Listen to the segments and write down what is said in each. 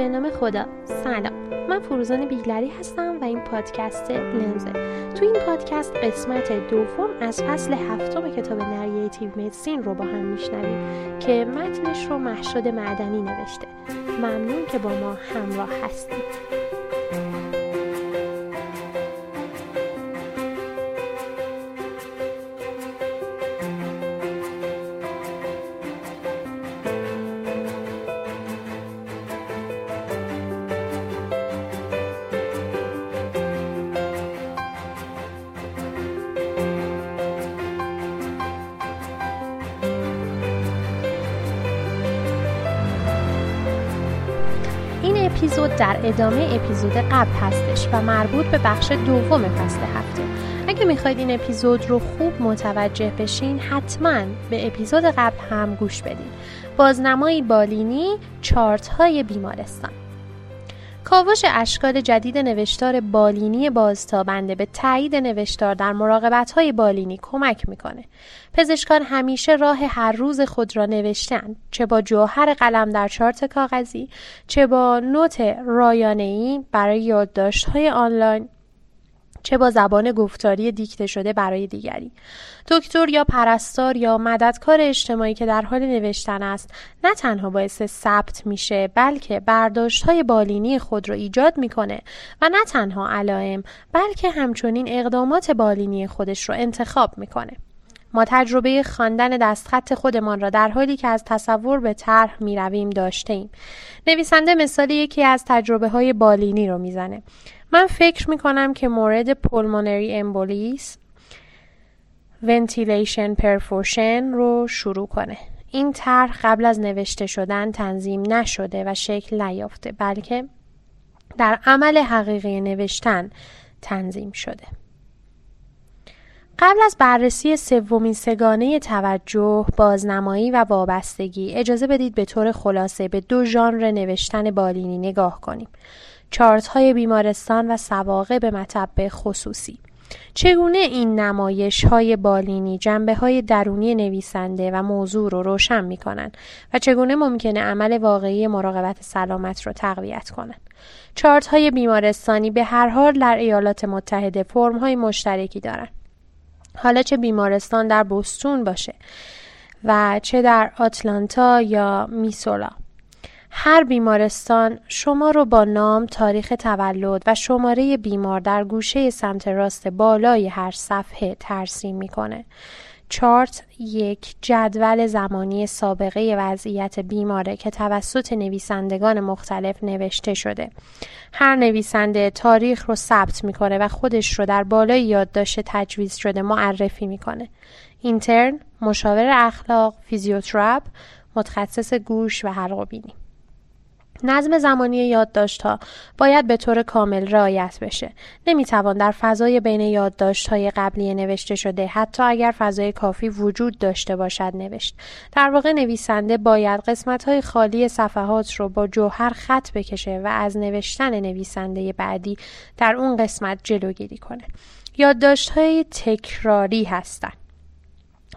به نام خدا. سلام. من فروزان بیگلری هستم و این پادکست لنزه تو این پادکست قسمت دوم از فصل هفتم کتاب Narrative Medicine رو با هم میشنویم که متنش رو محشد معدنی نوشته. ممنون که با ما همراه هستید. در ادامه اپیزود قبل هستش و مربوط به بخش دوم فصل هفته. اگه می‌خواید این اپیزود رو خوب متوجه بشین حتما به اپیزود قبل هم گوش بدین. بازنمایی بالینی چارت های بیمارستان. کاوش اشکال جدید نوشتار بالینی بازتابنده به تایید نوشتار در مراقبت های بالینی کمک می‌کنه. پزشکان همیشه راه هر روز خود را نوشتن چه با جوهر قلم در چارت کاغذی چه با نوت رایانه‌ای برای یادداشت های آنلاین چه با زبان گفتاری دیکته شده برای دیگری دکتر یا پرستار یا مددکار اجتماعی که در حال نوشتن است نه تنها باعث ثبت میشه بلکه برداشت های بالینی خود را ایجاد می‌کنه و نه تنها علائم بلکه همچنین اقدامات بالینی خودش رو انتخاب می‌کنه ما تجربه خواندن دستخط خودمان را در حالی که از تصور به طرح می رویم داشته ایم. نویسنده مثال یکی از تجربه های بالینی رو می‌زنه. من فکر می کنم که مورد پولمونری امبولیس ونتیلیشن پرفوشن رو شروع کنه. این طرح قبل از نوشته شدن تنظیم نشده و شکل نیافته بلکه در عمل حقیقی نوشتن تنظیم شده. قبل از بررسی سومین سگانه توجه، بازنمایی و وابستگی اجازه بدید به طور خلاصه به دو ژانر نوشتن بالینی نگاه کنیم. چارت های بیمارستان و سواقع به مطب خصوصی چگونه این نمایش های بالینی جنبه های درونی نویسنده و موضوع رو روشن می کنند و چگونه ممکنه عمل واقعی مراقبت سلامت رو تقویت کنند. چارت های بیمارستانی به هر حال در ایالات متحده فرم های مشترکی دارند. حالا چه بیمارستان در بوستون باشه و چه در آتلانتا یا میسولا هر بیمارستان شما رو با نام، تاریخ تولد و شماره بیمار در گوشه سمت راست بالای هر صفحه ترسیم می‌کنه. چارت یک جدول زمانی سابقه وضعیت بیماره که توسط نویسندگان مختلف نوشته شده. هر نویسنده تاریخ رو ثبت می‌کنه و خودش رو در بالای یادداشت تجویز شده معرفی می‌کنه. اینترن، مشاور اخلاق، فیزیوتراپ، متخصص گوش و حلق بینی. نظم زمانی یادداشت‌ها باید به طور کامل رعایت بشه. نمی‌توان در فضای بین یادداشت‌های قبلی نوشته شده حتی اگر فضای کافی وجود داشته باشد نوشت. در واقع نویسنده باید قسمت‌های خالی صفحات رو با جوهر خط بکشه و از نوشتن نویسنده بعدی در اون قسمت جلوگیری کنه. یادداشت‌های تکراری هستند.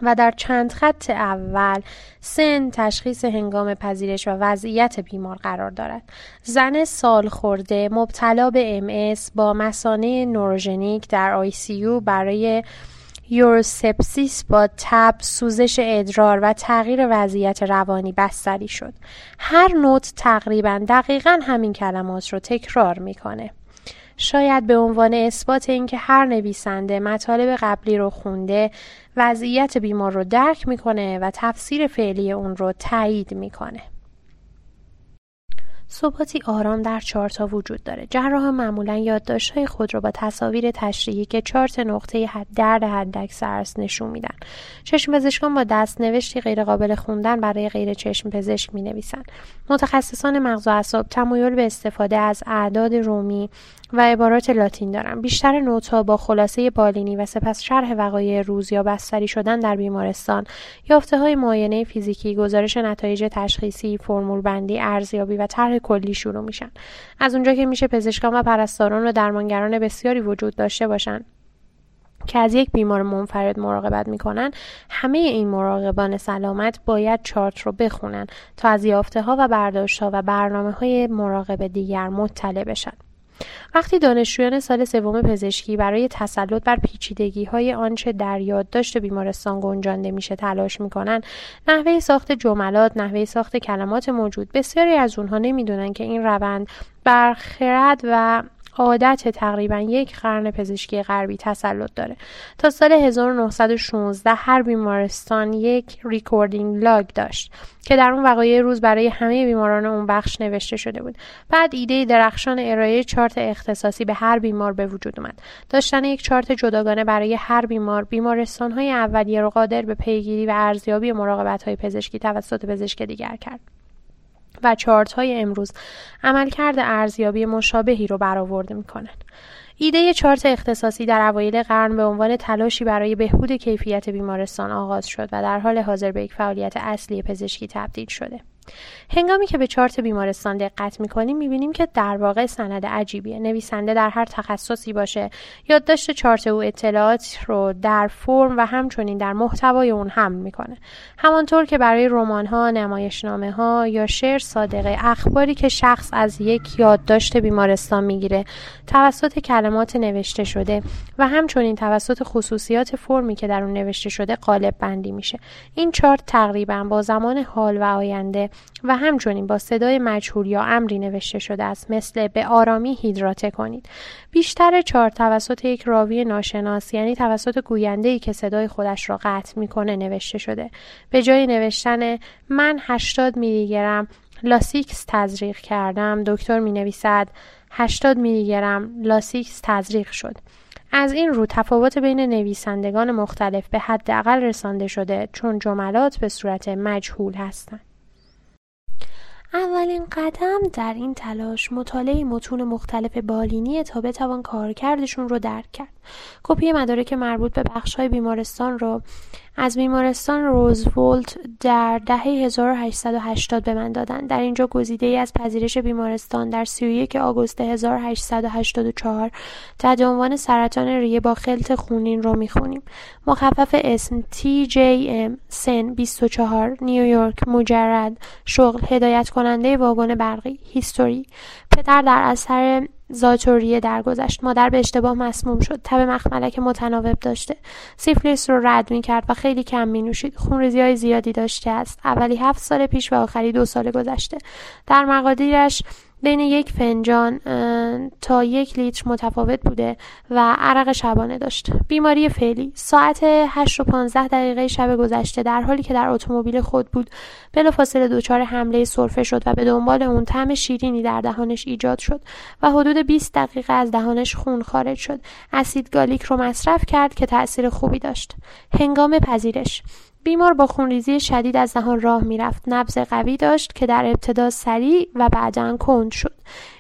و در چند خط اول سن تشخیص هنگام پذیرش و وضعیت بیمار قرار دارد. زن سال خورده مبتلا به ام با مسانه نوروژنیک در او برای یوروسپسیس با تب، سوزش ادرار و تغییر وضعیت روانی بستری شد. هر نوت تقریبا دقیقا همین کلمات رو تکرار می‌کنه. شاید به عنوان اثبات اینکه هر نویسنده مطالب قبلی رو خونده وضعیت بیمار رو درک می‌کنه و تفسیر فعلی اون رو تایید می‌کنه. ثباتی آرام در چارتا وجود داره. جراح معمولا یادداشت‌های خود را با تصاویر تشریحی که چارت نقطه حد درد حداکثر است نشون میدن. چشم پزشکان با دستنوشتی غیرقابل خوندن برای غیر چشم پزشک می نویسن. متخصصان مغز و اعصاب تمایل به استفاده از اعداد رومی و عبارات لاتین دارن. بیشتر نوت‌ها با خلاصه بالینی و سپس شرح وقایع روز یا بستری شدن در بیمارستان، یافته های معاینه فیزیکی، گزارش نتایج تشخیصی، فرمول بندی، ارزیابی و طرح کلی شروع میشن از اونجا که میشه پزشکان و پرستاران و درمانگران بسیاری وجود داشته باشن که از یک بیمار منفرد مراقبت می‌کنن همه این مراقبان سلامت باید چارت رو بخونن تا از یافته ها و برداشت ها و برنامه های مراقب دیگر مطلع بشن وقتی دانشجویان سال سوم پزشکی برای تسلط بر پیچیدگی های آنچه در یادداشت بیمارستان گنجانده میشه تلاش می‌کنن نحوه ساخت جملات نحوه ساخت کلمات موجود بسیاری از اونها نمی‌دونن که این روند بر خرد و عادت تقریبا یک قرن پزشکی غربی تسلط داره. تا سال 1916 هر بیمارستان یک recording log داشت که در اون وقایع روز برای همه بیماران اون بخش نوشته شده بود. بعد ایده درخشان ارائه چارت اختصاصی به هر بیمار به وجود اومد. داشتن یک چارت جداگانه برای هر بیمار بیمارستان های اولیه رو قادر به پیگیری و ارزیابی مراقبت های پزشکی توسط پزشک دیگر کرد. و چارت های امروز عملکرد ارزیابی مشابهی رو برآورده می‌کنن. ایده چارت اختصاصی در اوایل قرن به عنوان تلاشی برای بهبود کیفیت بیمارستان آغاز شد و در حال حاضر به یک فعالیت اصلی پزشکی تبدیل شده. هنگامی که به چارت بیمارستان دقت می‌کنیم می‌بینیم که در واقع سند عجیبیه. نویسنده در هر تخصصی باشه. یادداشت چارت او اطلاعات رو در فرم و همچنین در محتوای اون حمل می‌کنه. همانطور که برای رمان ها نمایشنامه ها یا شعر صادقه اخباری که شخص از یک یادداشت بیمارستان می‌گیره توسط کلمات نوشته شده و همچنین توسط خصوصیات فرمی که در اون نوشته شده قالب بندی میشه. این چارت تقریبا با زمان حال و آینده و همچنین با صدای مجهول یا امری نوشته شده است مثل به آرامی هیدراته کنید. بیشتر چهار توسط یک راوی ناشناس یعنی توسط گوینده ای که صدای خودش را قطع می‌کنه نوشته شده. به جای نوشتن من 80 میلی گرم لاسیکس تزریق کردم دکتر می نویسد 80 میلی گرم لاسیکس تزریق شد. از این رو تفاوت بین نویسندگان مختلف به حداقل رسانده شده چون جملات به صورت مجهول هستند. اولین قدم در این تلاش مطالعه متون مختلف بالینی تا بتوان کارکردشون رو درک کرد. کپی مدارک مربوط به بخش‌های بیمارستان رو از بیمارستان روزولت در دهه 1880 به من دادن. در اینجا گزیده ای از پذیرش بیمارستان در 31 آگوست 1884 تحت عنوان سرطان ریه با خلط خونین رو می‌خونیم. مخفف اسم TJM سن 24 نیویورک مجرد شغل هدایت کننده واگن برقی هیستوری پدر در اثر زاتوریه درگذشت. مادر به اشتباه مسموم شد. تب مخملک متناوب داشته. سیفلیس رو رد می کرد و خیلی کم می نوشید خونریزی های زیادی داشته است. اولی هفت سال پیش و آخری دو سال گذشته. در مقادیرش بین یک فنجان تا یک لیتر متفاوت بوده و عرق شبانه داشت. بیماری فعلی. ساعت 8 و 15 دقیقه شب گذشته در حالی که در اتومبیل خود بود بلافاصله دچار حمله سرفه شد و به دنبال اون طعم شیرینی در دهانش ایجاد شد و حدود 20 دقیقه از دهانش خون خارج شد. اسید گالیک رو مصرف کرد که تاثیر خوبی داشت. هنگام پذیرش. بیمار با خونریزی شدید از دهان راه می‌رفت. نبض قوی داشت که در ابتدا سریع و بعدا کند شد.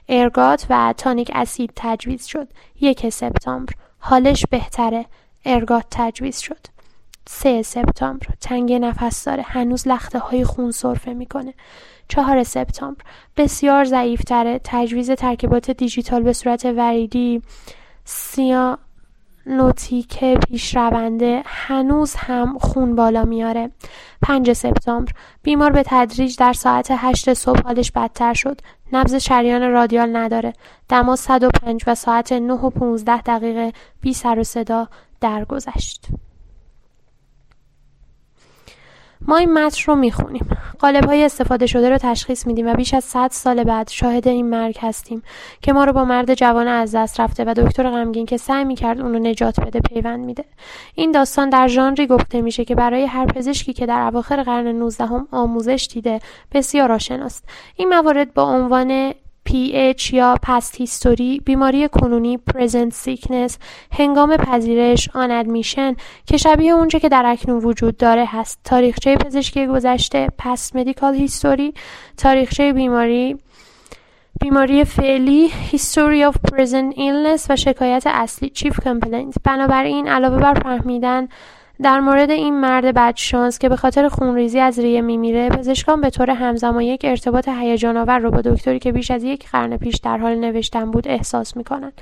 ارگات و تانیک اسید تجویز شد. یک سپتامبر. حالش بهتره. ارگات تجویز شد. سه سپتامبر. تنگ نفس داره. هنوز لخته های خون سرفه می‌کنه. چهار سپتامبر. بسیار ضعیفتره. تجویز ترکیبات دیجیتال به صورت وریدی سیا نوتیک پیشرونده هنوز هم خون بالا میاره. 5 سپتامبر بیمار به تدریج در ساعت 8 صبح حالش بدتر شد. نبض شریان رادیال نداره. دما 105 و ساعت 9 و 15 دقیقه بی سر و صدا درگذشت. ما این متن رو می‌خونیم. قالب های استفاده شده رو تشخیص میدیم و بیش از 100 سال بعد شاهد این مرگ هستیم که ما رو با مرد جوان از دست رفته و دکتر غمگین که سعی می‌کرد اونو نجات بده پیوند میده. این داستان در ژانری گفته میشه که برای هر پزشکی که در اواخر قرن 19 هم آموزش دیده بسیار آشناست. این موارد با عنوان PH یا past history بیماری کنونی present sickness هنگام پذیرش on admission که شبیه اونچه که در اکنون وجود داره هست. تاریخچه پزشکی گذشته past medical history تاریخچه بیماری بیماری فعلی History of Present Illness و شکایت اصلی Chief Complaint. بنابراین علاوه بر فهمیدن در مورد این مرد بدشانس که به خاطر خونریزی از ریه میمیره پزشکان به طور همزمان یک ارتباط هیجان آور رو با دکتری که بیش از یک قرن پیش در حال نوشتن بود احساس می‌کنند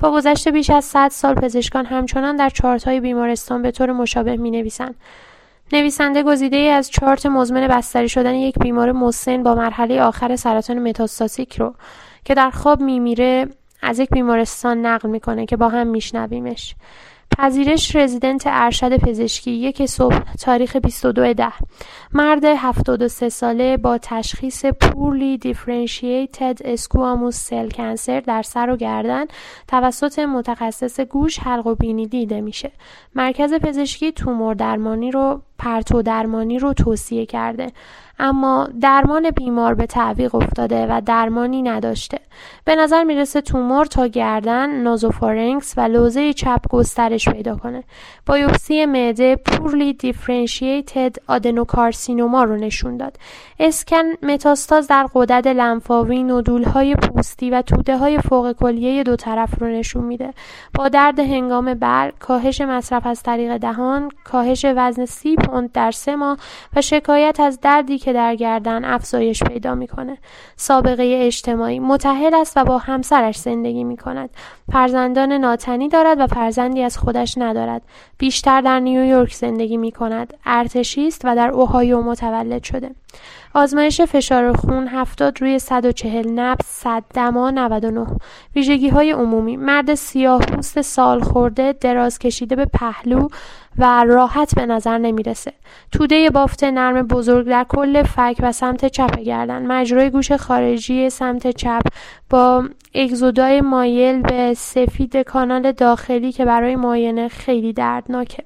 با گذشت بیش از 100 سال پزشکان همچنان در چارت بیمارستان به طور مشابه می نویسند. نویسنده گزیده ای از چارت مزمن بستری شدن یک بیمار مسن با مرحله آخر سرطان متاستاسیک رو که در خواب میمیره از یک بیمارستان نقل می‌کنه که با هم میشنویمش پذیرش رزیدنت ارشد پزشکی. یک صبح تاریخ 22 ده. مرد 73 ساله با تشخیص پورلی دیفرنشیتد اسکواموس سل کنسر در سر و گردن توسط متخصص گوش حلق و بینی دیده میشه. مرکز پزشکی تومور درمانی رو پرتو درمانی رو توصیه کرده. اما درمان بیمار به تعویق افتاده و درمانی نداشته. به نظر می‌رسه تومور تا گردن نوزوفارنکس و لوزه چپ گسترش پیدا کنه. بایوپسی معده پورلی دیفرنشیتد آدنوکارسینوما رو نشون داد. اسکن متاستاز در قدرت لنفاوی نودول های پوستی و توده های فوق کلیه دو طرف رو نشون میده. با درد هنگام بل کاهش مصرف از طریق دهان کاهش وزن سی پوند در سه ماه و شکایت از دردی که در گردن افزایش پیدا می‌کنه. سابقه اجتماعی متحد است و با همسرش زندگی می کند فرزندان ناتنی دارد و فرزندی از خودش ندارد. بیشتر در نیویورک زندگی می کند ارتشی است و در اوهایو متولد شده. آزمایش فشار خون 70 روی 140 نبض 100 دما 99 ویژگی های عمومی. مرد سیاه پوست سال خورده دراز کشیده به پهلو و راحت به نظر نمی‌رسه. توده بافت نرم بزرگ در کل فک و سمت چپ گردن. مجرای گوش خارجی سمت چپ با اگزودای مایل به سفید کانال داخلی که برای معاینه خیلی دردناکه.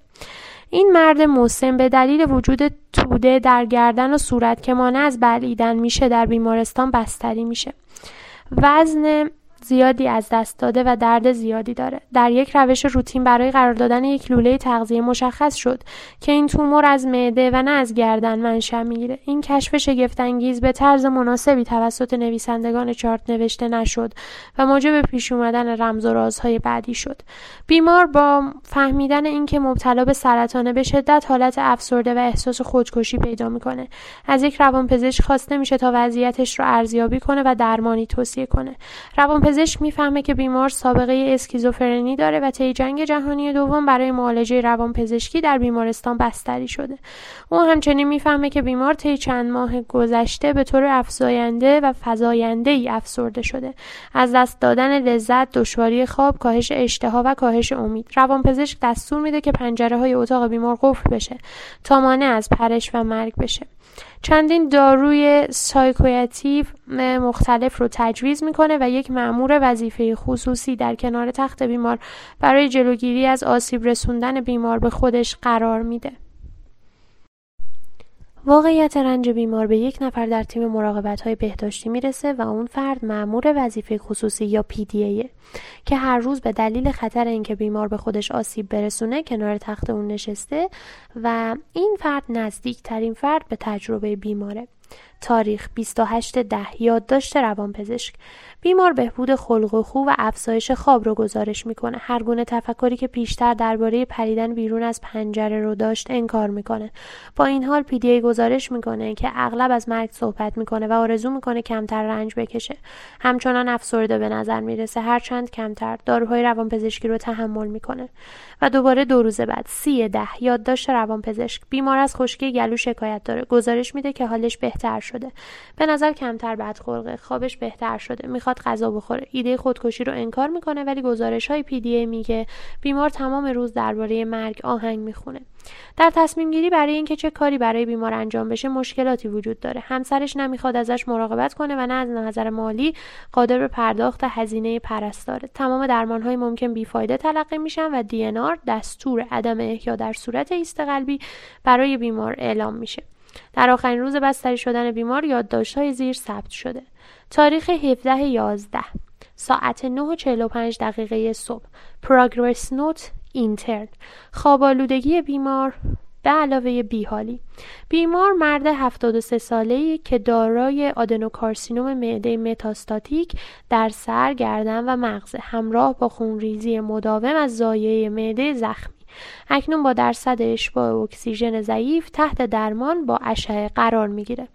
این مرد مسن به دلیل وجود توده در گردن و صورت که مانع از بلعیدن میشه در بیمارستان بستری میشه. وزن زیادی از دست داده و درد زیادی داره. در یک روش روتین برای قرار دادن یک لوله تغذیه مشخص شد که این تومور از معده و نه از گردن منشأ می‌گیره. این کشف شگفتانگیز به طرز مناسبی توسط نویسندگان چارت نوشته نشد و موجب پیش اومدن رمز و رازهای بعدی شد. بیمار با فهمیدن اینکه مبتلا به سرطانه به شدت حالت افسرده و احساس خودکشی پیدا می‌کنه. از یک روانپزشک خواسته میشه تا وضعیتش رو ارزیابی کنه و درمانی توصیه کنه. روانپزشک می‌فهمه که بیمار سابقه اسکیزوفرنی داره و طی جنگ جهانی دوم برای معالجه روانپزشکی در بیمارستان بستری شده. او همچنین می‌فهمه که بیمار طی چند ماه گذشته به طور افزاینده و فزاینده ای افسرده شده. از دست دادن لذت دشواری خواب کاهش اشتها و کاهش امید. روانپزشک دستور میده که پنجره های اتاق بیمار قفل بشه تا مانع از پرش و مرگ بشه. چندین داروی psychoactive مختلف رو تجویز می‌کنه و یک مأمور وظیفه خصوصی در کنار تخت بیمار برای جلوگیری از آسیب رسوندن بیمار به خودش قرار میده. واقعیت رنج بیمار به یک نفر در تیم مراقبت های بهداشتی می‌رسه و اون فرد مأمور وظیفه خصوصی یا PDA که هر روز به دلیل خطر اینکه بیمار به خودش آسیب برسونه کنار تخت اون نشسته و این فرد نزدیک ترین فرد به تجربه بیماره تاریخ 28 ده یادداشت روانپزشک. بیمار بهبود خلق و خو و افزایش خواب رو گزارش می‌کنه. هر گونه تفکری که پیشتر درباره پریدن بیرون از پنجره رو داشت انکار می‌کنه. با این حال پی گزارش می‌کنه که اغلب از مرگ صحبت می‌کنه و آرزو می‌کنه کمتر رنج بکشه. همچنان افسرده به نظر می‌رسه هرچند کمتر داروهای روانپزشکی رو تحمل می‌کنه. و دوباره دو روز بعد سی ده یادداشت روانپزشک. بیمار از خشکی گلو شکایت داره. گزارش میده که حالش بهتر شده. به نظر کمتر بدخلقه. خوابش بهتر شده. می‌خواد غذا بخوره. ایده خودکشی رو انکار می‌کنه ولی گزارش های پی دی میگه بیمار تمام روز درباره مرگ آهنگ می‌خونه. در تصمیم گیری برای اینکه چه کاری برای بیمار انجام بشه مشکلاتی وجود داره. همسرش نمی‌خواد ازش مراقبت کنه و نه از نظر مالی قادر به پرداخت هزینه پرستاره. تمام درمان های ممکن بیفایده تلقی میشن و دی دستور عدم احیا در صورت ایست قلبی برای بیمار اعلام میشه. در آخرین روز بستری شدن بیمار های زیر ثبت شده. تاریخ 17 11 ساعت 9:45 دقیقه صبح. پروگرس نوت اینترن خوابالودگی بیمار به علاوه بیحالی. بیمار مرد 73 ساله که دارای آدنوکارسینوم معده متاستاتیک در سر، گردن و مغز همراه با خونریزی مداوم از ضایعه معده زخمی. اکنون با درصد اشباع اکسیژن ضعیف تحت درمان با اشعه قرار می‌گیره.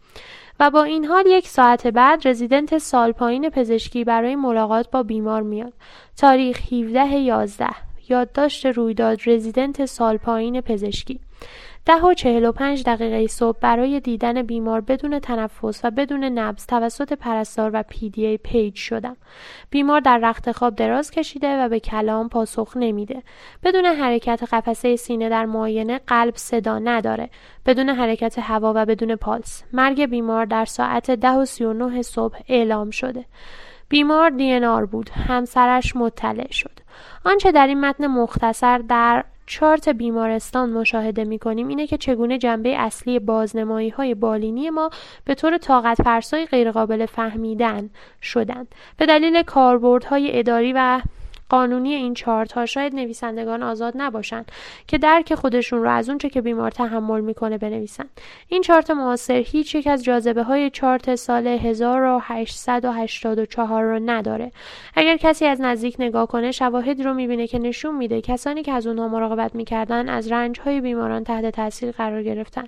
و با این حال یک ساعت بعد رزیدنت سال پایین پزشکی برای ملاقات با بیمار میاد. تاریخ 17 11 یادداشت رویداد رزیدنت سال پایین پزشکی. ده و چهل و پنج دقیقه صبح برای دیدن بیمار بدون تنفس و بدون نبض توسط پرستار و PDA page شدم. بیمار در رخت خواب دراز کشیده و به کلام پاسخ نمیده. بدون حرکت قفسه سینه در معاینه قلب صدا نداره. بدون حرکت هوا و بدون پالس. مرگ بیمار در ساعت ده و سی و نه صبح اعلام شده. بیمار دینار بود. همسرش مطلع شد. آنچه در این متن مختصر در چارت بیمارستان مشاهده می کنیم اینه که چگونه جنبه اصلی بازنمایی های بالینی ما به طور طاقت فرسای غیرقابل فهمیدن شدند به دلیل کاربردهای اداری و قانونی این چارت ها شاید نویسندگان آزاد نباشند که درک خودشون رو از اونچه که بیمار تحمل می‌کنه بنویسن. این چارت معاصر هیچ یک از جاذبه های چارت سال 1884 رو نداره. اگر کسی از نزدیک نگاه کنه شواهد رو می‌بینه که نشون میده کسانی که از اونها مراقبت می‌کردن از رنج های بیماران تحت تاثیر قرار گرفتن.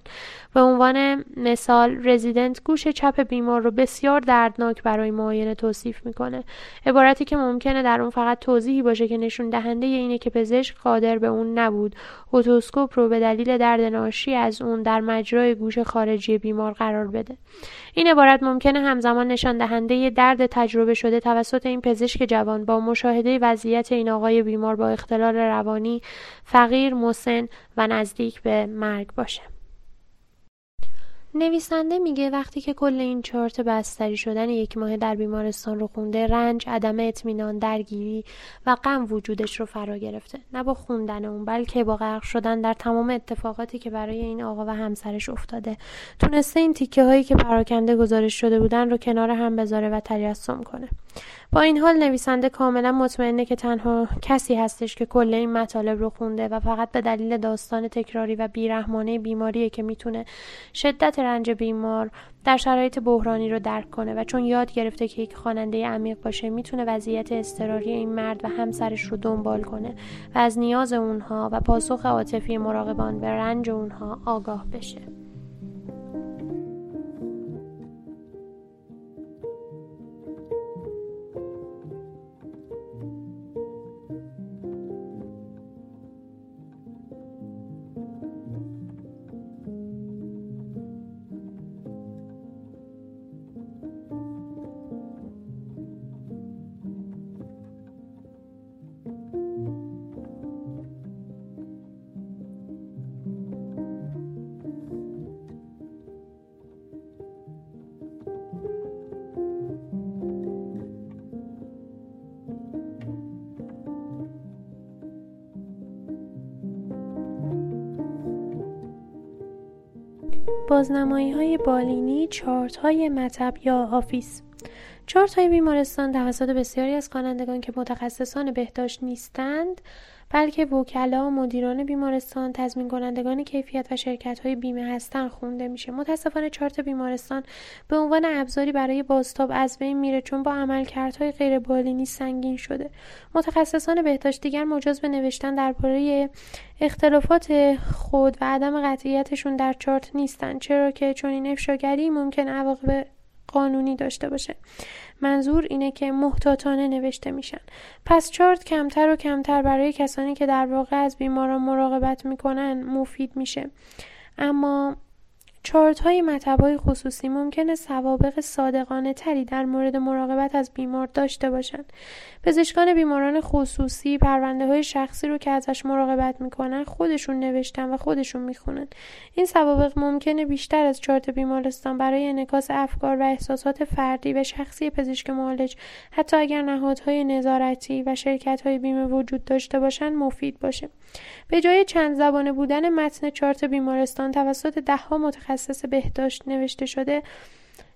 به عنوان مثال رزیدنت گوش چپ بیمار رو بسیار دردناک برای معاینه توصیف می‌کنه. عبارتی که ممکنه در اون فقط توضیح توضیحی باشه که نشون دهنده اینه که پزشک قادر به اون نبود. اوتوسکوپ رو به دلیل درد ناشی از اون در مجرای گوش خارجی بیمار قرار بده. این عبارت ممکنه همزمان نشان دهنده درد تجربه شده توسط این پزشک جوان با مشاهده وضعیت این آقای بیمار با اختلال روانی فقیر مسن و نزدیک به مرگ باشه. نویسنده میگه وقتی که کل این چارت بستری شدن یک ماه در بیمارستان رو خونده رنج عدم اطمینان درگیری و غم وجودش رو فرا گرفته. نه با خوندن اون بلکه با غرق شدن در تمام اتفاقاتی که برای این آقا و همسرش افتاده. تونسته این تیکه هایی که پراکنده گزارش شده بودن رو کنار هم بذاره و تجسم کنه. با این حال نویسنده کاملا مطمئنه که تنها کسی هستش که کل این مطالب رو خونده و فقط به دلیل داستان تکراری و بیرحمانه بیماریه که می‌تونه شدت رنج بیمار در شرایط بحرانی رو درک کنه و چون یاد گرفته که یک خواننده عمیق باشه می‌تونه وضعیت اضطراری این مرد و همسرش رو دنبال کنه و از نیاز اونها و پاسخ عاطفی مراقبان به رنج اونها آگاه بشه. بازنمایی های بالینی چارت های مطب یا office. چارت های بیمارستان توسط بسیاری از خوانندگان که متخصصان بهداشت نیستند بلکه وکلا مدیران بیمارستان تضمین کنندگان کیفیت و شرکت های بیمه هستند خونده میشه. متاسفانه چارت بیمارستان به عنوان ابزاری برای بازتاب از بین میره چون با عملکردهای غیر بالینی سنگین شده. متخصصان بهداشت دیگر مجاز به نوشتن درباره اختلافات خود و عدم قطعیتشون در چارت نیستند چرا که چون این افشاگری ممکن عواقب قانونی داشته باشه. منظور اینه که محتاطانه نوشته میشن. پس چارت کمتر و کمتر برای کسانی که در واقع از بیماران مراقبت می‌کنن مفید میشه. اما چارت های مطب های خصوصی ممکنه سوابق صادقانه تری در مورد مراقبت از بیمار داشته باشند. پزشکان بیماران خصوصی پرونده های شخصی رو که ازش مراقبت می‌کنن خودشون نوشتن و خودشون می‌خونن. این سوابق ممکنه بیشتر از چارت بیمارستان برای انکاس افکار و احساسات فردی و شخصی پزشک معالج حتی اگر نهادهای نظارتی و شرکت های بیمه وجود داشته باشند مفید باشه. به جای چند زبانه بودن متن چارت بیمارستان توسط دهها متخصص بهداشت نوشته شده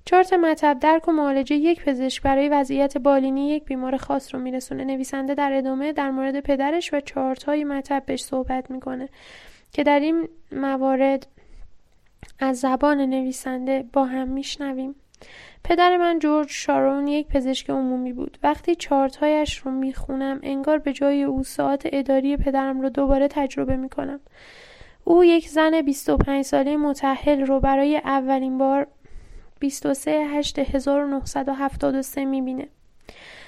چارت مطب درک و معالجه یک پزشک برای وضعیت بالینی یک بیمار خاص رو میرسونه. نویسنده در ادامه در مورد پدرش و چارت های مطب بهش صحبت می‌کنه که در این موارد از زبان نویسنده با هم میشنویم. پدر من جورج شارون یک پزشک عمومی بود. وقتی چارتهایش رو می‌خونم انگار به جای او ساعت اداری پدرم رو دوباره تجربه می‌کنم. او یک زن 25 ساله متحل رو برای اولین بار 23 8 1973 می‌بینه.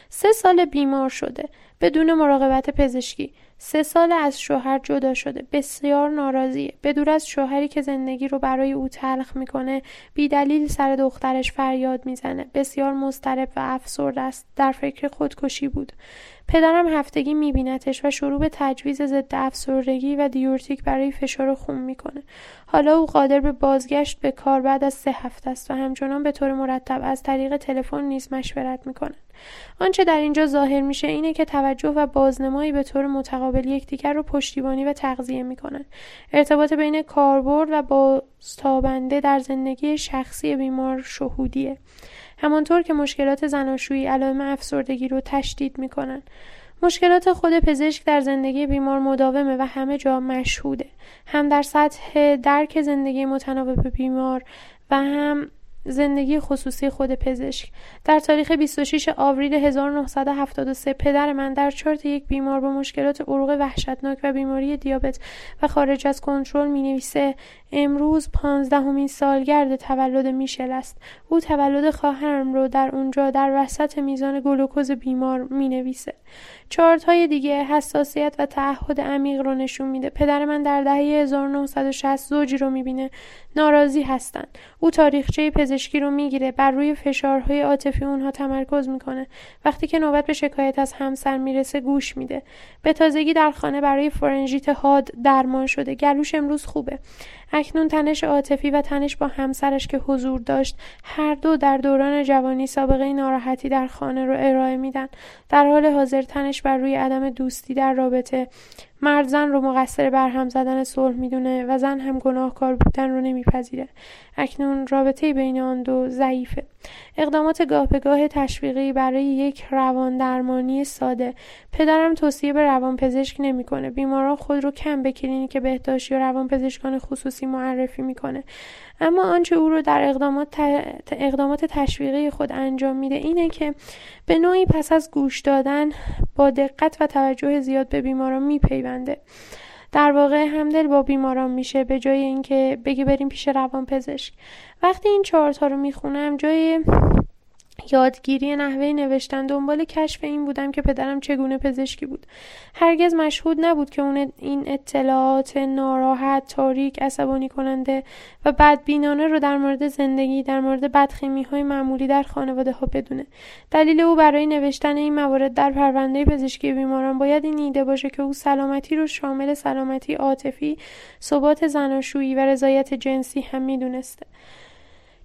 سه سال بیمار شده بدون مراقبت پزشکی. سه سال از شوهر جدا شده بسیار ناراضیه. بدور از شوهری که زندگی رو برای او تلخ می‌کنه بیدلیل سر دخترش فریاد می‌زنه. بسیار مضطرب و افسرده است. در فکر خودکشی بود. پدرم هفتگی میبینتش و شروع به تجویز ضد افسردگی و دیورتیک برای فشار خون می‌کنه. حالا او قادر به بازگشت به کار بعد از سه هفته است و همچنان به طور مرتب از طریق تلفن نیز مشورت می‌کنند آنچه در اینجا ظاهر میشه اینه که توجه و بازنمایی به طور متقابل یکدیگر رو پشتیبانی و تغذیه می‌کنن ارتباط بین کاربرد و بازتابنده در زندگی شخصی بیمار شهودیه. همانطور که مشکلات زناشویی علائم افسردگی رو تشدید می‌کنن. مشکلات خود پزشک در زندگی بیمار مداومه و همه جا مشهوده. هم در سطح درک زندگی متناوب بیمار و هم زندگی خصوصی خود پزشک. در تاریخ 26 آوریل 1973 پدر من در چارت یک بیمار با مشکلات عروق وحشتناک و بیماری دیابت و خارج از کنترل می نویسه امروز پانزدهمین سالگرد تولد میشل است. او تولد خواهرم رو در اونجا در وسط میزان گلوکوز بیمار می نویسه چارت های دیگه حساسیت و تعهد عمیق رو نشون میده. پدر من در دهه 1960 زوجی رو می‌بینه. ناراضی هستن او تاریخچه پزشکی رو می‌گیره بر روی فشارهای عاطفی اونها تمرکز می‌کنه. وقتی که نوبت به شکایت از همسر می‌رسه گوش میده. به تازگی در خانه برای فرنژیت حاد درمان شده. گلوش امروز خوبه. اکنون تنش عاطفی و تنش با همسرش که حضور داشت هر دو در دوران جوانی سابقه ناراحتی در خانه رو ارائه میدن. در حال حاضر تنش بر روی عدم دوستی در رابطه. مرد زن رو مقصر بر هم زدن صلح می‌دونه و زن هم گناهکار بودن رو نمیپذیره. اکنون رابطه بین آن دو ضعیفه. اقدامات گاه به گاه تشویقی برای یک روان درمانی ساده. پدرم توصیه به روانپزشک نمی‌کنه. بیماران خود رو کم به کلینیک بهداشتی و روانپزشکان خصوصی معرفی می‌کنه. اما آنچه او رو در اقدامات, اقدامات تشویقی خود انجام میده اینه که به نوعی پس از گوش دادن با دقت و توجه زیاد به بیماران میپیونده. در واقع همدل با بیماران میشه به جای اینکه بگی بریم پیش روان پزشک وقتی این چهارتا رو می‌خونم جای یادگیری نحوه نوشتن دنبال کشف این بودم که پدرم چگونه پزشکی بود. هرگز مشهود نبود که اون این اطلاعات ناراحت تاریک عصبانی کننده و بدبینانه رو در مورد زندگی در مورد بدخیمی های معمولی در خانواده ها بدونه. دلیل او برای نوشتن این موارد در پرونده پزشکی بیماران باید این ایده باشه که او سلامتی رو شامل سلامتی عاطفی ثبات زناشویی و رضایت جنسی هم می‌دونسته.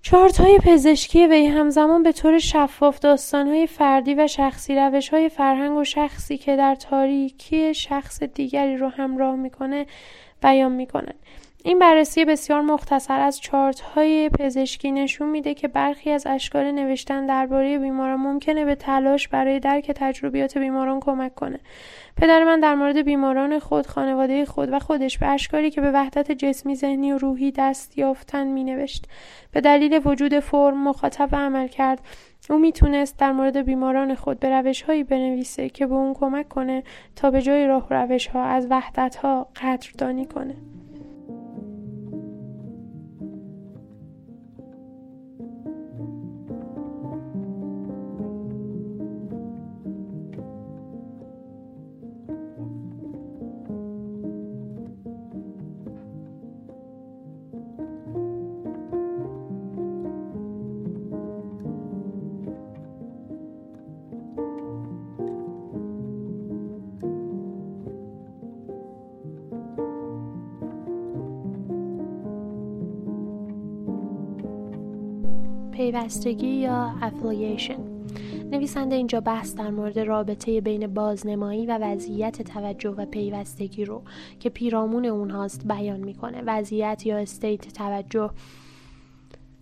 چارت های پزشکی وی همزمان به طور شفاف داستان های فردی و شخصی روش های فرهنگ و شخصی که در تاریکی شخص دیگری رو همراه می‌کنه بیان می‌کنن این بررسی بسیار مختصر از چارت های پزشکی نشون میده که برخی از اشکال نوشتن درباره بیماران ممکنه به تلاش برای درک تجربیات بیماران کمک کنه. پدر من در مورد بیماران خود، خانواده خود و خودش به اشکالی که به وحدت جسمی، ذهنی و روحی دست یافتن می نوشت. به دلیل وجود فرم، مخاطب عمل کرد او می‌تونست در مورد بیماران خود به روش هایی بنویسه که به اون کمک کنه تا به جای راه روش ها از وحدت ها قدردانی کنه. پیوستگی یا affiliation نویسنده اینجا بحث در مورد رابطه بین بازنمایی و وضعیت توجه و پیوستگی رو که پیرامون اونهاست بیان می‌کنه. وضعیت یا state توجه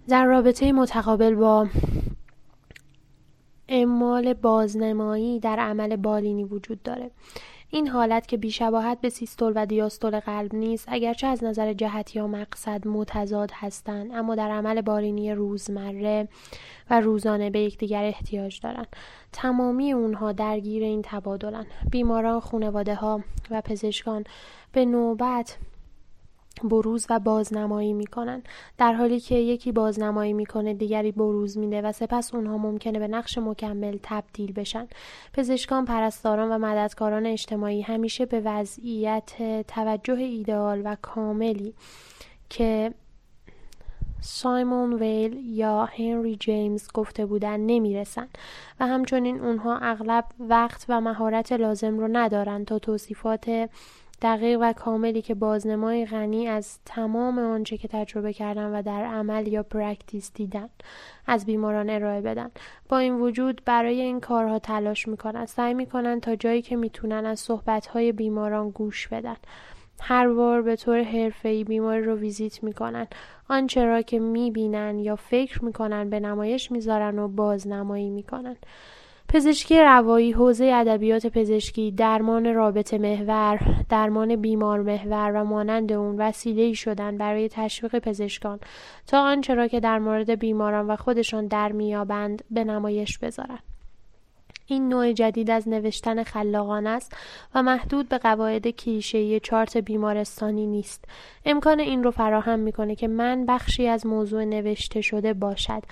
در رابطه متقابل با اعمال بازنمایی در عمل بالینی وجود داره. این حالت که بیشباهت به سیستول و دیاستول قلب نیست اگرچه از نظر جهت یا مقصد متضاد هستند اما در عمل بالینی روزمره و روزانه به یکدیگر احتیاج دارند. تمامی اونها درگیر این تبادلن. بیماران خانواده ها و پزشکان به نوبت بروز و بازنمایی می‌کنن. در حالی که یکی بازنمایی می‌کنه دیگری بروز میده و سپس اونها ممکنه به نقش مکمل تبدیل بشن. پزشکان پرستاران و مددکاران اجتماعی همیشه به وضعیت توجه ایدئال و کاملی که سیمون وی یا هنری جیمز گفته بودن نمی‌رسن و همچنین اونها اغلب وقت و مهارت لازم رو ندارن تا توصیفات دقیق و کاملی که بازنمای غنی از تمام آنچه که تجربه کردن و در عمل یا پرکتیس دیدن از بیماران ارائه بدن. با این وجود برای این کارها تلاش می‌کنن. سعی می‌کنن تا جایی که می‌تونن از صحبتهای بیماران گوش بدن. هر بار به طور حرفه‌ای بیماری رو ویزیت می‌کنن. آنچه را که می‌بینن یا فکر می‌کنن به نمایش می‌ذارن و بازنمایی می‌کنن. پزشکی روایی حوزه ادبیات پزشکی درمان رابطه محور درمان بیمار محور و مانند اون وسیله شدن برای تشویق پزشکان تا آنچه را که در مورد بیماران و خودشان در میابند به نمایش بذارند این نوع جدید از نوشتن خلاقانه است و محدود به قواعد کلیشه‌ای چارت بیمارستانی نیست. امکان این رو فراهم می‌کنه که من بخشی از موضوع نوشته شده باشد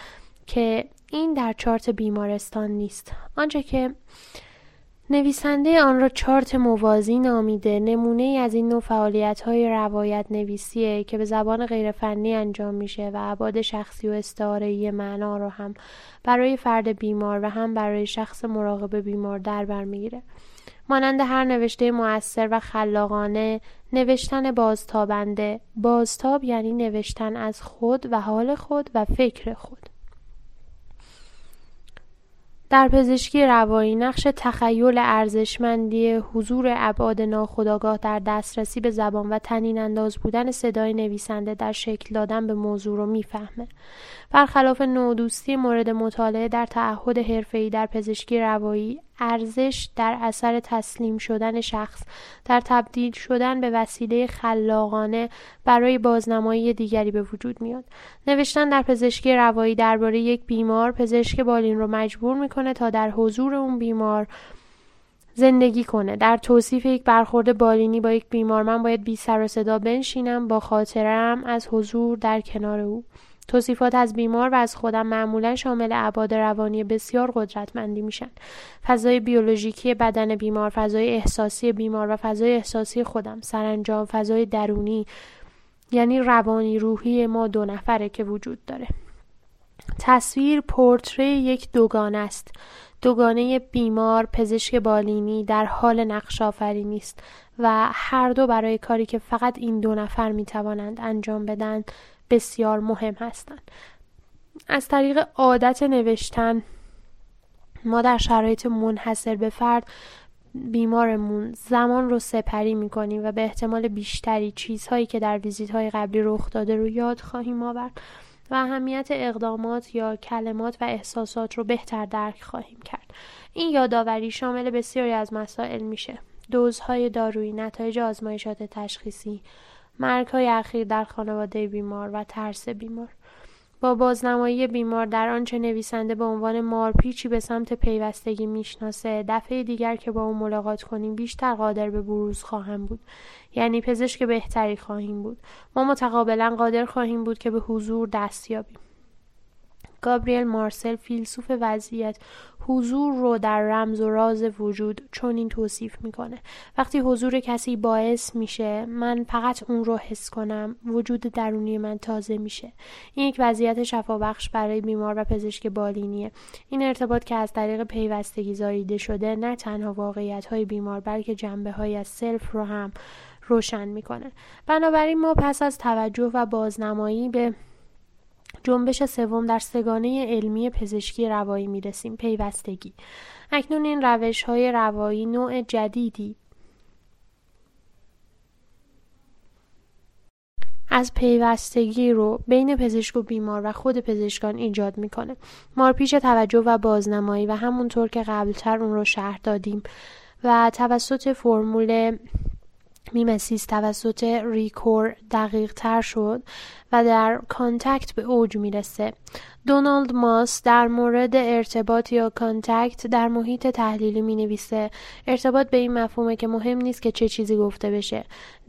که این در چارت بیمارستان نیست. آنچه که نویسنده آن را چارت موازی نامیده نمونه ای از این نوع فعالیت های روایت نویسیه که به زبان غیرفنی انجام میشه و عباد شخصی و استعاره معنا رو هم برای فرد بیمار و هم برای شخص مراقب بیمار در بر می‌گیره. مانند هر نوشته مؤثر و خلاقانه نوشتن بازتابنده. بازتاب یعنی نوشتن از خود و حال خود و فکر خود. در پزشکی روایی نقش تخیل ارزشمندی حضور ابعاد ناخودآگاه در دسترسی به زبان و تنین انداز بودن صدای نویسنده در شکل دادن به موضوع رو می‌فهمه. برخلاف نودوستی مورد مطالعه در تعهد حرفه‌ای در پزشکی روایی ارزش در اثر تسلیم شدن شخص. در تبدیل شدن به وسیله خلاقانه برای بازنمایی دیگری به وجود میاد. نوشتن در پزشکی روایی درباره یک بیمار پزشک بالین رو مجبور می‌کنه تا در حضور اون بیمار زندگی کنه. در توصیف یک برخورد بالینی با یک بیمار من باید بی سر و صدا بنشینم با خاطرم از حضور در کنار او. توصیفات از بیمار و از خودم معمولا شامل ابعاد روانی بسیار قدرتمندی میشن. فضای بیولوژیکی بدن بیمار فضای احساسی بیمار و فضای احساسی خودم سرانجام فضای درونی یعنی روانی روحی ما دو نفره که وجود داره. تصویر پورتری یک دوگانه است. دوگانه بیمار پزشک بالینی در حال نقش آفرینی است و هر دو برای کاری که فقط این دو نفر می توانند انجام بدن بسیار مهم هستند. از طریق عادت نوشتن ما در شرایط منحصر به فرد بیمارمون زمان رو سپری می‌کنیم و به احتمال بیشتری چیزهایی که در ویزیت های قبلی رخ داده رو یاد خواهیم آورد و اهمیت اقدامات یا کلمات و احساسات رو بهتر درک خواهیم کرد. این یادآوری شامل بسیاری از مسائل میشه. دوزهای دارویی نتایج آزمایشات تشخیصی مرگ های اخیر در خانواده بیمار و ترس بیمار. با بازنمایی بیمار در آنچه نویسنده به عنوان مارپیچی به سمت پیوستگی می‌شناسه دفعه دیگر که با او ملاقات کنیم بیشتر قادر به بروز خواهم بود. یعنی پزشک بهتری خواهیم بود. ما متقابلا قادر خواهیم بود که به حضور دست یابیم. گابریل مارسل فیلسوف وضعیت حضور رو در رمز و راز وجود چون این توصیف می‌کنه. وقتی حضور کسی باعث میشه من فقط اون رو حس کنم. وجود درونی من تازه میشه. این یک وضعیت شفابخش برای بیمار و پزشک بالینیه. این ارتباط که از طریق پیوستگی زاییده شده نه تنها واقعیت های بیمار بلکه جنبه های از سلف رو هم روشن می‌کنه. بنابراین ما پس از توجه و بازنمایی به جنبش سوم در سگانه علمی پزشکی روایی می‌رسیم پیوستگی. اکنون این روش های روایی نوع جدیدی. از پیوستگی رو بین پزشک و بیمار و خود پزشکان ایجاد می‌کنه. مارپیچ توجه و بازنمایی و همونطور که قبلتر اون رو شرح دادیم و توسط فرمول میمسیس توسط ریکور دقیق تر شد و در contact به اوج می‌رسه. دونالد ماس در مورد ارتباط یا کانتکت در محیط تحلیلی می نویسه ارتباط به این مفهومه که مهم نیست که چه چیزی گفته بشه.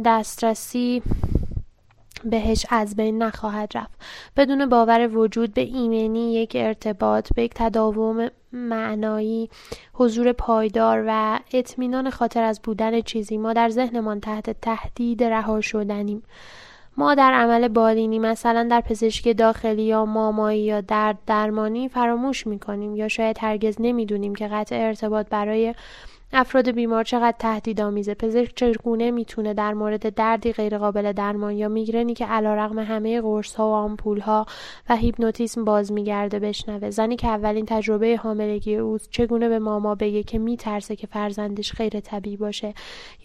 دسترسی بهش از بین نخواهد رفت. بدون باور وجود به ایمنی یک ارتباط به یک تداوم معنایی حضور پایدار و اطمینان خاطر از بودن چیزی ما در ذهنمان تحت تهدید رها شدنیم. ما در عمل بالینی مثلا در پزشکی داخلی یا مامایی یا درد درمانی فراموش می‌کنیم یا شاید هرگز نمی‌دونیم که قطع ارتباط برای افراد بیمار چقدر تهدیدآمیزه پزشک چگونه می‌تونه در مورد دردی غیرقابل درمان یا میگرنی که علیرغم همه قرص ها و آمپول ها و هیپنوتیسم باز میگرده بشنوه؟ زنی که اولین تجربه حاملگی اوست چگونه به ماما بگه که میترسه که فرزندش غیر طبیعی باشه؟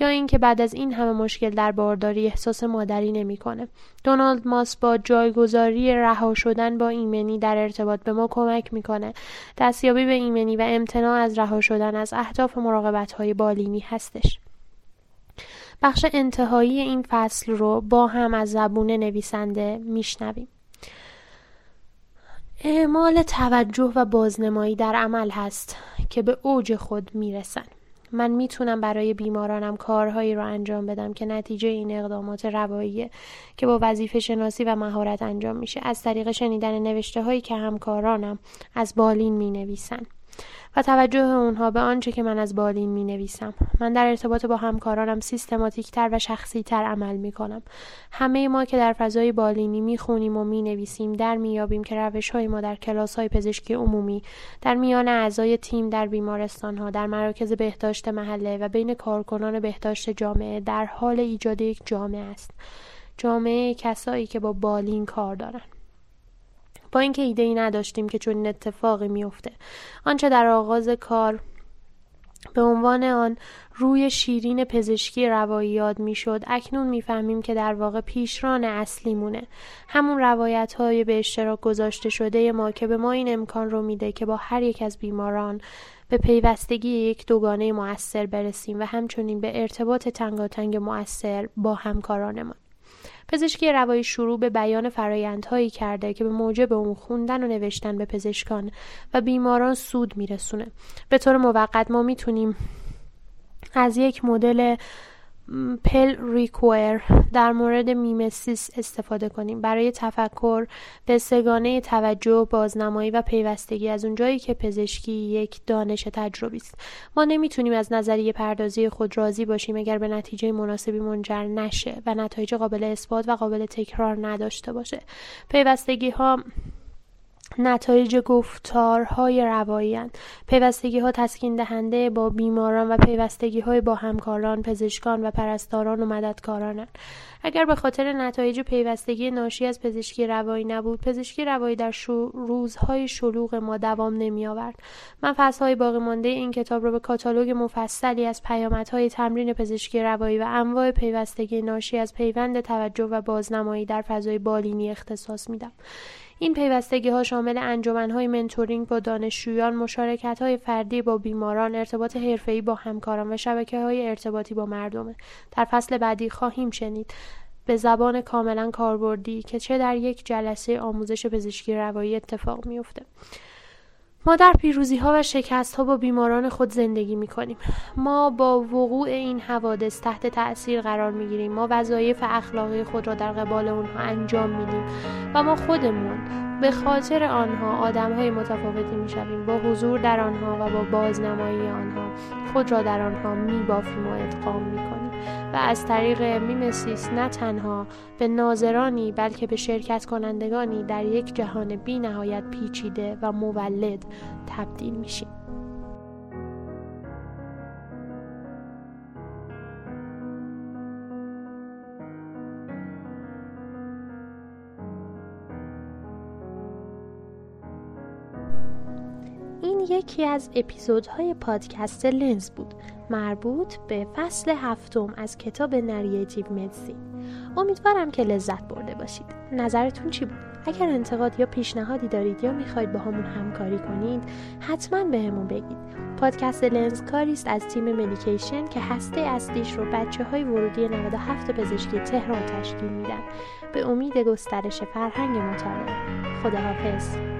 یا اینکه بعد از این همه مشکل در بارداری احساس مادری نمی‌کنه؟ دونالد ماس با جایگذاری رها شدن با ایمنی در ارتباط به ما کمک می‌کنه. دستیابی به ایمنی و امتناع از رها شدن از اهداف مراقبت های بالینی هستش. بخش انتهایی این فصل رو با هم از زبون نویسنده میشنویم. اعمال توجه و بازنمایی در عمل هست که به اوج خود می‌رسن. من می‌تونم برای بیمارانم کارهایی رو انجام بدم که نتیجه این اقدامات رواییه که با وظیفه شناسی و مهارت انجام میشه. از طریق شنیدن نوشته هایی که همکارانم از بالین می نویسن. و توجه اونها به آنچه که من از بالین می نویسم. من در ارتباط با همکارانم سیستماتیک تر و شخصی تر عمل می کنم. همه ما که در فضای بالینی می خونیم و می نویسیم در می یابیم که روش های ما در کلاس های پزشکی عمومی در میان اعضای تیم در بیمارستان ها در مراکز بهداشت محله و بین کارکنان بهداشت جامعه در حال ایجاد یک جامعه است. جامعه کسایی که با بالین کار دارند. با اینکه ایده ای نداشتیم که چون اتفاقی میفته آنچه در آغاز کار به عنوان آن روی شیرین پزشکی روایی یاد می‌شد اکنون می‌فهمیم که در واقع پیشران اصلی مونه همون روایت های به اشتراک گذاشته شده ما که به ما این امکان رو میده که با هر یک از بیماران به پیوستگی یک دوگانه مؤثر برسیم و همچنین به ارتباط تنگاتنگ مؤثر با همکارانمان. پزشکی روایی شروع به بیان فرایندهایی کرده که به موجب اون خوندن و نوشتن به پزشکان و بیماران سود میرسونه. به طور موقت ما می‌تونیم از یک مدل پل ریکور در مورد میمسیس استفاده کنیم. برای تفکر به سه‌گانه توجه بازنمایی و پیوستگی از اونجایی که پزشکی یک دانش تجربی است. ما نمی‌تونیم از نظریه پردازی خود راضی باشیم اگر به نتیجه مناسبی منجر نشه و نتایج قابل اثبات و قابل تکرار نداشته باشه. پیوستگی ها نتایج گفتارهای روایی پیوستگی ها تسکین دهنده با بیماران و پیوستگی های با همکاران، پزشکان و پرستاران و مددکاران اگر به خاطر نتایج پیوستگی ناشی از پزشکی روایی نبود پزشکی روایی در روزهای شلوغ ما دوام نمی آورد من فصلهای باقی مانده این کتاب را به کاتالوگ مفصلی از پیامدهای تمرین پزشکی روایی و انواع پیوستگی ناشی از پیوند توجه و بازنمایی در فضای بالینی اختصاص میدم. این پیوستگی ها شامل انجمن های mentoring با دانشجویان، مشارکت های فردی با بیماران، ارتباط حرفه‌ای با همکاران و شبکه های ارتباطی با مردمه. در فصل بعدی خواهیم شنید به زبان کاملا کاربردی که چه در یک جلسه آموزش پزشکی روایی اتفاق میافته. ما در پیروزی ها و شکست ها با بیماران خود زندگی می کنیم. ما با وقوع این حوادث تحت تأثیر قرار می گیریم. ما وظایف اخلاقی خود را در قبال اونها انجام میدیم و ما خودمون به خاطر آنها آدم های متفاوتی می شویم. با حضور در آنها و با بازنمایی آنها خود را در آنها می بافیم و ادغام می کنیم. و از طریق میمسیس نه تنها به ناظرانی بلکه به شرکت کنندگانی در یک جهان بی نهایت پیچیده و مولد تبدیل میشیم. یکی از اپیزودهای پادکست لنز بود مربوط به فصل هفتم از کتاب Narrative Medicine. امیدوارم که لذت برده باشید. نظرتون چی بود؟ اگر انتقاد یا پیشنهادی دارید یا می‌خواید باهامون همکاری کنید حتما بهمون بگید. پادکست لنز کاری است از تیم مدیکیشن که هسته اصلیش رو بچه های ورودی 97 پزشکی تهران تشکیل میدن. به امید گسترش فرهنگ مطالعه. خداحافظ.